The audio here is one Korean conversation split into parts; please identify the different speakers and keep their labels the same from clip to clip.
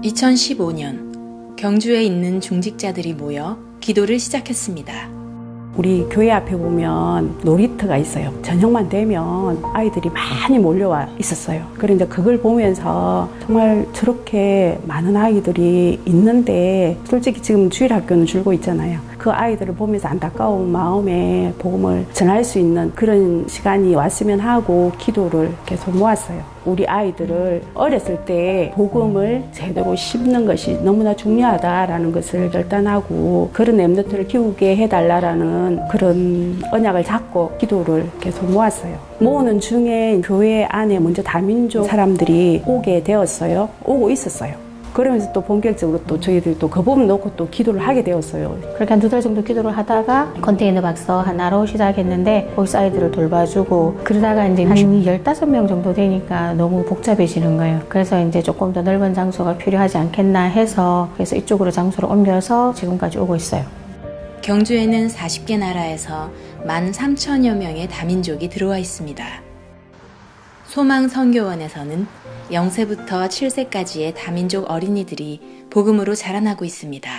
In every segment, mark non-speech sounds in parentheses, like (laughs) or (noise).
Speaker 1: 2015년 경주에 있는 중직자들이 모여 기도를 시작했습니다.
Speaker 2: 우리 교회 앞에 보면 놀이터가 있어요. 저녁만 되면 아이들이 많이 몰려와 있었어요. 그런데 그걸 보면서 정말 저렇게 많은 아이들이 있는데 솔직히 지금 주일 학교는 줄고 있잖아요. 그 아이들을 보면서 안타까운 마음에 복음을 전할 수 있는 그런 시간이 왔으면 하고 기도를 계속 모았어요. 우리 아이들을 어렸을 때 복음을 제대로 심는 것이 너무나 중요하다라는 것을 결단하고 그런 엠너트를 키우게 해달라라는 그런 언약을 잡고 기도를 계속 모았어요. 모으는 중에 교회 안에 먼저 다민족 사람들이 오게 되었어요. 오고 있었어요. 그러면서 또 본격적으로 또 저희들 또그 부분 놓고 또 기도를 하게 되었어요.
Speaker 3: 그렇게 한 두 달 정도 기도를 하다가 컨테이너 박서 하나로 시작했는데 거기서 아이들을 돌봐주고 그러다가 이제 한 15명 정도 되니까 너무 복잡해지는 거예요. 그래서 이제 조금 더 넓은 장소가 필요하지 않겠나 해서 그래서 이쪽으로 장소를 옮겨서 지금까지 오고 있어요.
Speaker 1: 경주에는 40개 나라에서 13,000여 명의 다민족이 들어와 있습니다. 소망 선교원에서는 0세부터 7세까지의 다민족 어린이들이 복음으로 자라나고 있습니다.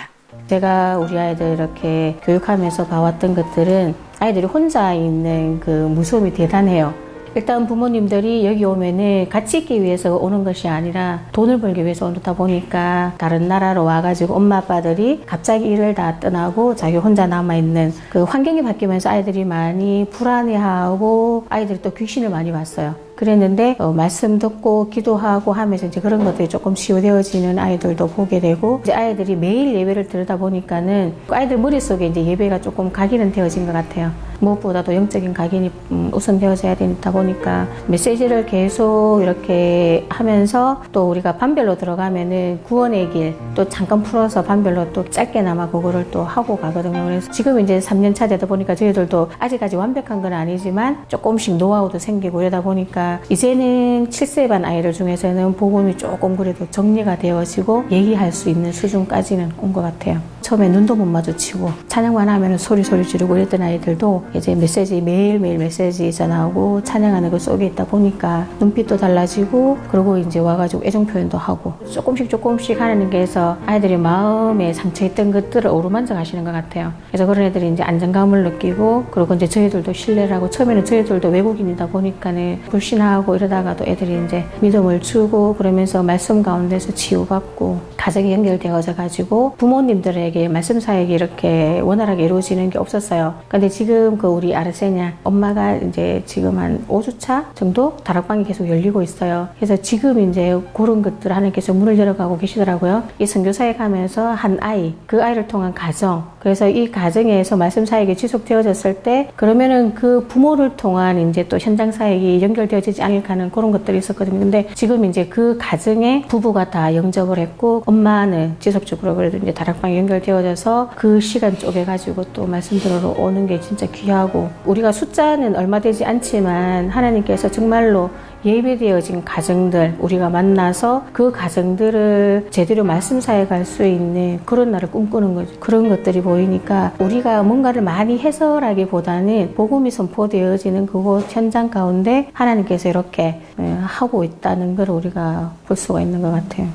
Speaker 3: 제가 우리 아이들 이렇게 교육하면서 봐왔던 것들은 아이들이 혼자 있는 그 무서움이 대단해요. 일단 부모님들이 여기 오면은 같이 있기 위해서 오는 것이 아니라 돈을 벌기 위해서 오다 보니까 다른 나라로 와가지고 엄마 아빠들이 갑자기 일을 다 떠나고 자기 혼자 남아있는 그 환경이 바뀌면서 아이들이 많이 불안해하고 아이들이 또 귀신을 많이 봤어요. 그랬는데 어, 말씀 듣고 기도하고 하면서 이제 그런 것들이 조금 치유되어지는 아이들도 보게 되고 이제 아이들이 매일 예배를 들다 보니까는 그 아이들 머릿속에 이제 예배가 조금 각인은 되어진 것 같아요. 무엇보다도 영적인 각인이 음, 우선 되어져야 되다 보니까 메시지를 계속 이렇게 하면서 또 우리가 반별로 들어가면은 구원의 길 또 잠깐 풀어서 반별로 또 짧게나마 그거를 또 하고 가거든요. 그래서 지금 이제 3년 차 되다 보니까 저희들도 아직까지 완벽한 건 아니지만 조금씩 노하우도 생기고 이러다 보니까 이제는 7세 반 아이들 중에서는 복음이 조금 그래도 정리가 되어지고 얘기할 수 있는 수준까지는 온 것 같아요. 처음에 눈도 못 마주치고 찬양만 하면 소리 소리 지르고 이랬던 아이들도 이제 메시지 매일매일 메시지가 나오고 찬양하는 그 속에 있다 보니까 눈빛도 달라지고 그리고 이제 와가지고 애정 표현도 하고 조금씩 조금씩 해서 아이들이 마음에 상처했던 것들을 어루만져 가시는 것 같아요. 그래서 그런 애들이 이제 안정감을 느끼고 그리고 이제 저희들도 신뢰를 하고 처음에는 저희들도 외국인이다 보니까는 불신하고 이러다가도 애들이 이제 믿음을 주고 그러면서 말씀 가운데서 치유받고 가정이 연결되어져 가지고 부모님들에게 사역이 말씀 사역이 이렇게 원활하게 이루어지는 게 없었어요. 근데 지금 그 우리 아르세냐 엄마가 이제 지금 한 5주차 정도 다락방이 계속 열리고 있어요. 그래서 지금 이제 그런 것들 하나님께서 문을 열어가고 계시더라고요. 이 선교 사역하면서 한 아이 그 아이를 통한 가정 그래서 이 가정에서 말씀 사역이 지속되어졌을 때 그러면은 그 부모를 통한 이제 또 현장 사역이 연결되어지지 않을까 하는 그런 것들이 있었거든요. 근데 지금 이제 그 가정에 부부가 다 영접을 했고 엄마는 지속적으로 그래도 이제 다락방이 연결되어져서 그 시간 쪼개가지고 또 말씀 들으러 오는 게 진짜 귀 하고 우리가 숫자는 얼마 되지 않지만 하나님께서 정말로 예배되어진 가정들 우리가 만나서 그 가정들을 제대로 말씀 사역할 수 있는 그런 날을 꿈꾸는 거죠. 그런 것들이 보이니까 우리가 뭔가를 많이 해설하기보다는 복음이 선포되어지는 그곳 현장 가운데 하나님께서 이렇게 예, 하고 있다는 걸 우리가 볼 수가 있는 것 같아요.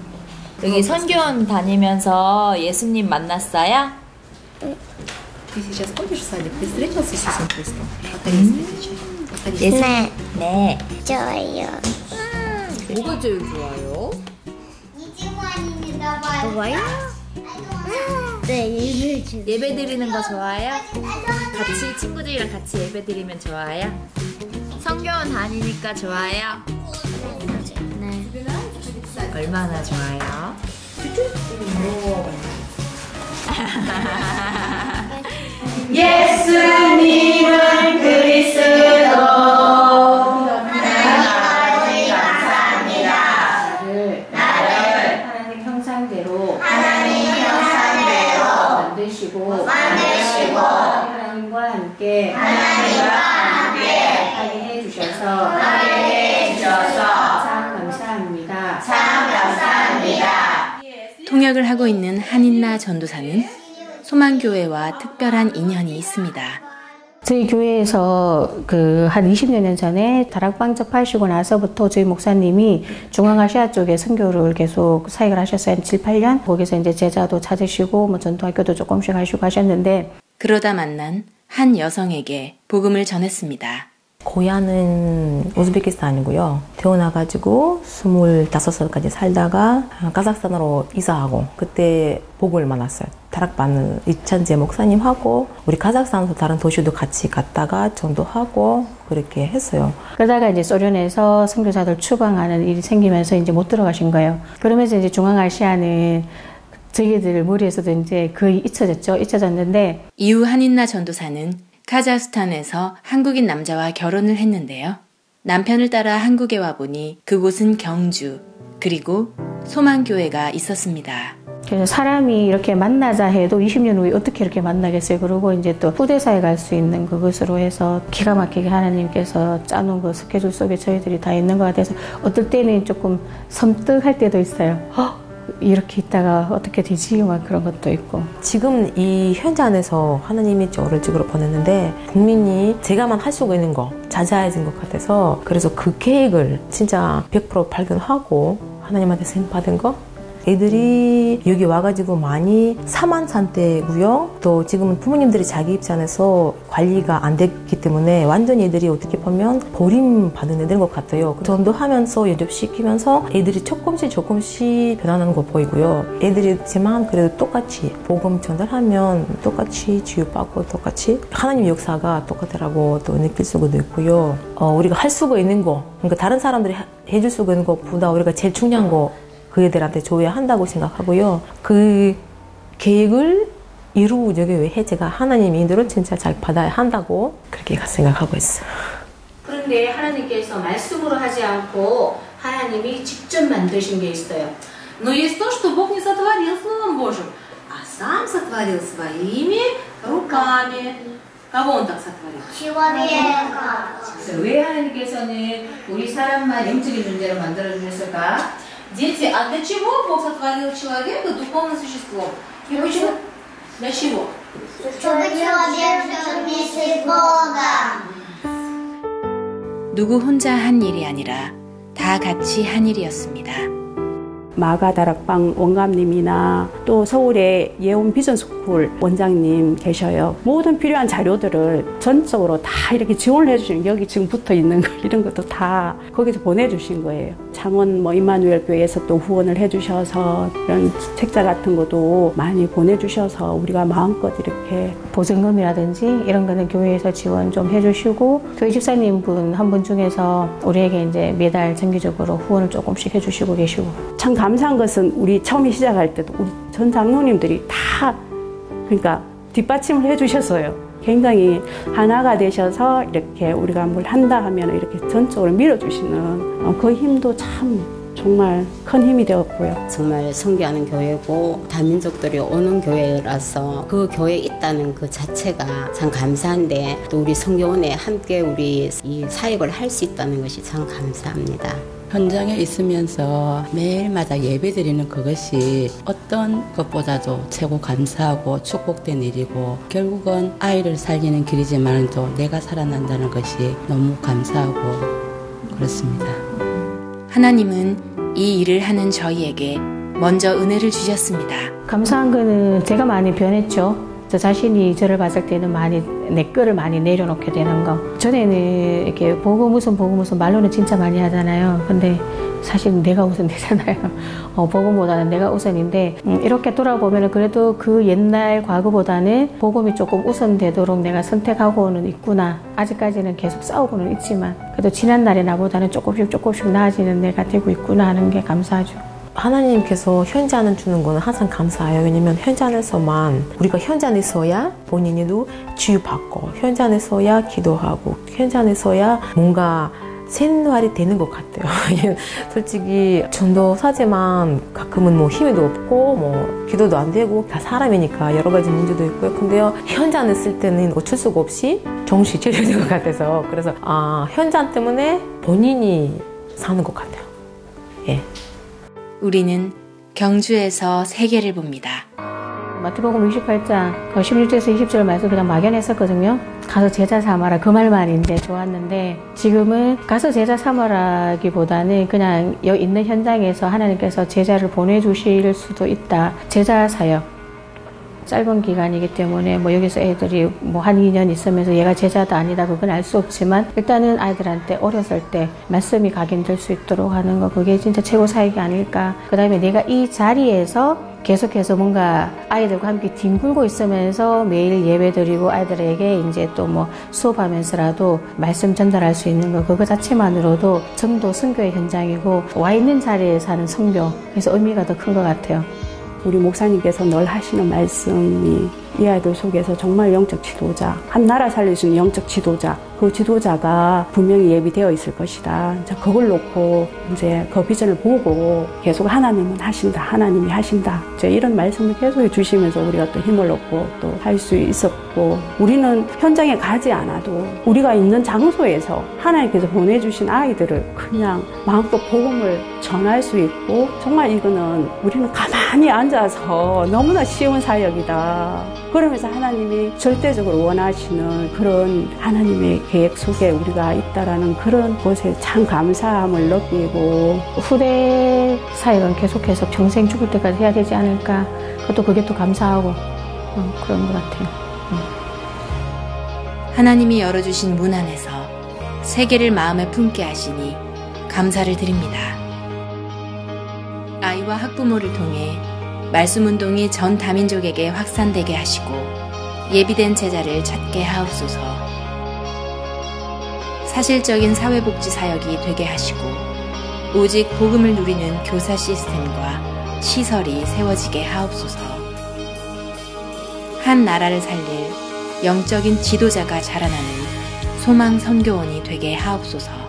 Speaker 4: 여기 선교원 다니면서 예수님 만났어요? 예수...
Speaker 5: 네.
Speaker 4: 네.
Speaker 5: 좋아요.
Speaker 4: 뭐가 제일 좋아요?
Speaker 5: 좋아요? 네, 예배 주.
Speaker 4: 예배 드리는 거 좋아요? 같이 친구들이랑 같이 예배 드리면 좋아요? 성교원 다니니까 좋아요?
Speaker 5: 네.
Speaker 4: 얼마나 좋아요?
Speaker 2: 예수님은 그리스도.
Speaker 3: 하나님 형상대로
Speaker 5: 하나님 형상대로
Speaker 3: 만드시고
Speaker 5: 만드시고
Speaker 3: 하나님과 함께
Speaker 5: 하나님
Speaker 1: 통역을 하고 있는 한인나 전도사는 소망교회와 특별한 인연이 있습니다.
Speaker 3: 저희 교회에서 그 한 20년 전에 다락방 접하시고 나서부터 저희 목사님이 중앙아시아 쪽에 선교를 계속 사역을 하셨어요. 한 7, 8년. 거기서 이제 제자도 찾으시고 뭐 전도학교도 조금씩 하시고 하셨는데
Speaker 1: 그러다 만난 한 여성에게 복음을 전했습니다.
Speaker 6: 고향은 우즈베키스탄이고요. 태어나가지고 25살까지 살다가 카자흐스탄으로 이사하고 그때 복을 만났어요. 다락방을 이찬재 목사님하고 우리 카자흐스탄에서 다른 도시도 같이 갔다가 전도하고 그렇게 했어요.
Speaker 3: 그러다가 이제 소련에서 선교사들 추방하는 일이 생기면서 이제 못 들어가신 거예요. 그러면서 이제 중앙아시아는 저희들 머리에서도 이제 거의 잊혀졌죠. 잊혀졌는데
Speaker 1: 이후 한인나 전도사는 카자흐스탄에서 한국인 남자와 결혼을 했는데요. 남편을 따라 한국에 와보니 그곳은 경주, 그리고 소망교회가 있었습니다.
Speaker 3: 그래서 사람이 이렇게 만나자 해도 20년 후에 어떻게 이렇게 만나겠어요. 그리고 이제 또 후대사에 갈 수 있는 그것으로 해서 기가 막히게 하나님께서 짜놓은 그 스케줄 속에 저희들이 다 있는 것 같아서 어떨 때는 조금 섬뜩할 때도 있어요. 헉, 이렇게 있다가 어떻게 되지? 막 그런 것도 있고.
Speaker 6: 지금 이 현장에서 하나님이 저를 찍으러 보냈는데 국민이 제가만 할 수가 있는 거 자자해진 것 같아서 그래서 그 계획을 진짜 100% 발견하고 하나님한테 생 받은 거 애들이 여기 와가지고 많이 사만 상태고요. 또 지금은 부모님들이 자기 입장에서 관리가 안 됐기 때문에 완전히 애들이 어떻게 보면 버림받은 애들인 것 같아요. 전도하면서 연접시키면서 애들이 조금씩 조금씩 변하는 거 보이고요. 애들이지만 그래도 똑같이 복음 전달하면 똑같이 치유받고 똑같이 하나님 역사가 똑같더라고 또 느낄 수가 있고요. 어, 우리가 할 수가 있는 거, 그러니까 다른 사람들이 해줄 수가 있는 것보다 우리가 제일 중요한 거 그 애들한테 줘야 한다고 생각하고요. 그 계획을 이루기 위해 제가 하나님 인도를 진짜 잘 받아야 한다고 그렇게 생각하고 있어요.
Speaker 3: 그런데 하나님께서 말씀으로 하지 않고 하나님이 직접 만드신 게 있어요.
Speaker 7: Но есть то, что Бог не сотворил Словом Божьим, а сам сотворил своими руками. Кого Он так сотворил?
Speaker 5: человека.
Speaker 7: 왜 하나님께서는 우리 사람만 영적인 존재로 만들어 주셨을까? Дети, а для чего Бог сотворил человека духовным существом? И почему? Для чего?
Speaker 5: чтобы человек жил вместе с Богом.
Speaker 1: 누구 혼자 한 일이 아니라 다 같이 한 일이었습니다.
Speaker 2: 마가다락방 원감님이나 또 서울의 예원 비전스쿨 원장님 계셔요. 모든 필요한 자료들을 전적으로 다 이렇게 지원을 해주시는 여기 지금 붙어 있는 거 이런 것도 다 거기서 보내주신 거예요. 창원 뭐 임마누엘 교회에서 또 후원을 해주셔서 이런 책자 같은 것도 많이 보내주셔서 우리가 마음껏 이렇게
Speaker 3: 보증금이라든지 이런 거는 교회에서 지원 좀 해주시고 교회 집사님 분 한 분 중에서 우리에게 이제 매달 정기적으로 후원을 조금씩 해주시고 계시고
Speaker 2: 참 감사한 것은 우리 처음에 시작할 때도 우리 전 장로님들이 다 그러니까 뒷받침을 해주셨어요. 굉장히 하나가 되셔서 이렇게 우리가 뭘 한다 하면 이렇게 전적으로 밀어주시는 어, 그 힘도 참 정말 큰 힘이 되었고요.
Speaker 8: 정말 성교하는 교회고 다민족들이 오는 교회라서 그 교회에 있다는 그 자체가 참 감사한데 또 우리 성교원에 함께 우리 이 사역을 할 수 있다는 것이 참 감사합니다.
Speaker 9: 현장에 있으면서 매일마다 예배 드리는 그것이 어떤 것보다도 최고 감사하고 축복된 일이고 결국은 아이를 살리는 길이지만 또 내가 살아난다는 것이 너무 감사하고 그렇습니다.
Speaker 1: 하나님은 이 일을 하는 저희에게 먼저 은혜를 주셨습니다.
Speaker 3: 감사한 거는 제가 많이 변했죠. 저 자신이 저를 봤을 때는 많이 내 거를 많이 내려놓게 되는 거. 전에는 이렇게 보고 무슨 보고 무슨 말로는 진짜 많이 하잖아요. 근데 사실 내가 우선 되잖아요. (laughs) 어, 복음보다는 내가 우선인데 음, 이렇게 돌아보면 그래도 그 옛날 과거보다는 복음이 조금 우선되도록 내가 선택하고는 있구나. 아직까지는 계속 싸우고는 있지만 그래도 지난 날의 나보다는 조금씩 조금씩 나아지는 내가 되고 있구나 하는 게 감사하죠.
Speaker 6: 하나님께서 현장을 주는 거는 항상 감사해요. 왜냐면 현장에서만 우리가 현장에서야 본인이도 치유받고 현장에서야 기도하고 현장에서야 뭔가 생활이 되는 것 같아요. (laughs) 솔직히 전도사지만 가끔은 뭐 힘도 없고 뭐 기도도 안 되고 다 사람이니까 여러 가지 문제도 있고요. 근데요 현장에 있을 때는 어쩔 수가 없이 정신 차려야 것 같아서 그래서 아 현장 때문에 본인이 사는 것 같아요. 예.
Speaker 1: 우리는 경주에서 세계를 봅니다.
Speaker 3: 마태복음 28장 그 16절에서 20절 말씀 그냥 막연했었거든요. 가서 제자 삼아라 그 말만 이제 좋았는데 지금은 가서 제자 삼아라기보다는 그냥 여기 있는 현장에서 하나님께서 제자를 보내주실 수도 있다. 제자 사역 짧은 기간이기 때문에 뭐 여기서 애들이 뭐 한 2년 있으면서 얘가 제자도 아니다 그건 알 수 없지만 일단은 아이들한테 어렸을 때 말씀이 각인될 수 있도록 하는 거 그게 진짜 최고 사역이 아닐까 그 다음에 내가 이 자리에서 계속해서 뭔가 아이들과 함께 뒹굴고 있으면서 매일 예배 드리고 아이들에게 이제 또 뭐 수업하면서라도 말씀 전달할 수 있는 거 그거 자체만으로도 전도 선교의 현장이고 와 있는 자리에서 하는 성교 그래서 의미가 더 큰 것 같아요.
Speaker 2: 우리 목사님께서 늘 하시는 말씀이 이 아이들 속에서 정말 영적 지도자, 한 나라 있는 영적 지도자, 그 지도자가 분명히 예비되어 있을 것이다. 이제 그걸 놓고 이제 그 비전을 보고 계속 하나님은 하신다. 하나님이 하신다. 이제 이런 말씀을 계속 해주시면서 우리가 또 힘을 얻고 또 할 수 있었고 우리는 현장에 가지 않아도 우리가 있는 장소에서 하나님께서 보내주신 아이들을 그냥 마음껏 복음을 전할 수 있고 정말 이거는 우리는 가만히 앉아서 너무나 쉬운 사역이다. 그러면서 하나님이 절대적으로 원하시는 그런 하나님의 계획 속에 우리가 있다라는 그런 것에 참 감사함을 느끼고
Speaker 3: 후대 사역은 계속해서 평생 죽을 때까지 해야 되지 않을까 그것도 그게 또 감사하고 어, 그런 것 같아요.
Speaker 1: 하나님이 열어주신 문 안에서 세계를 마음에 품게 하시니 감사를 드립니다. 아이와 학부모를 통해 말씀 운동이 전 다민족에게 확산되게 하시고 예비된 제자를 찾게 하옵소서. 사실적인 사회복지 사역이 되게 하시고 오직 복음을 누리는 교사 시스템과 시설이 세워지게 하옵소서. 한 나라를 살릴 영적인 지도자가 자라나는 소망 선교원이 되게 하옵소서.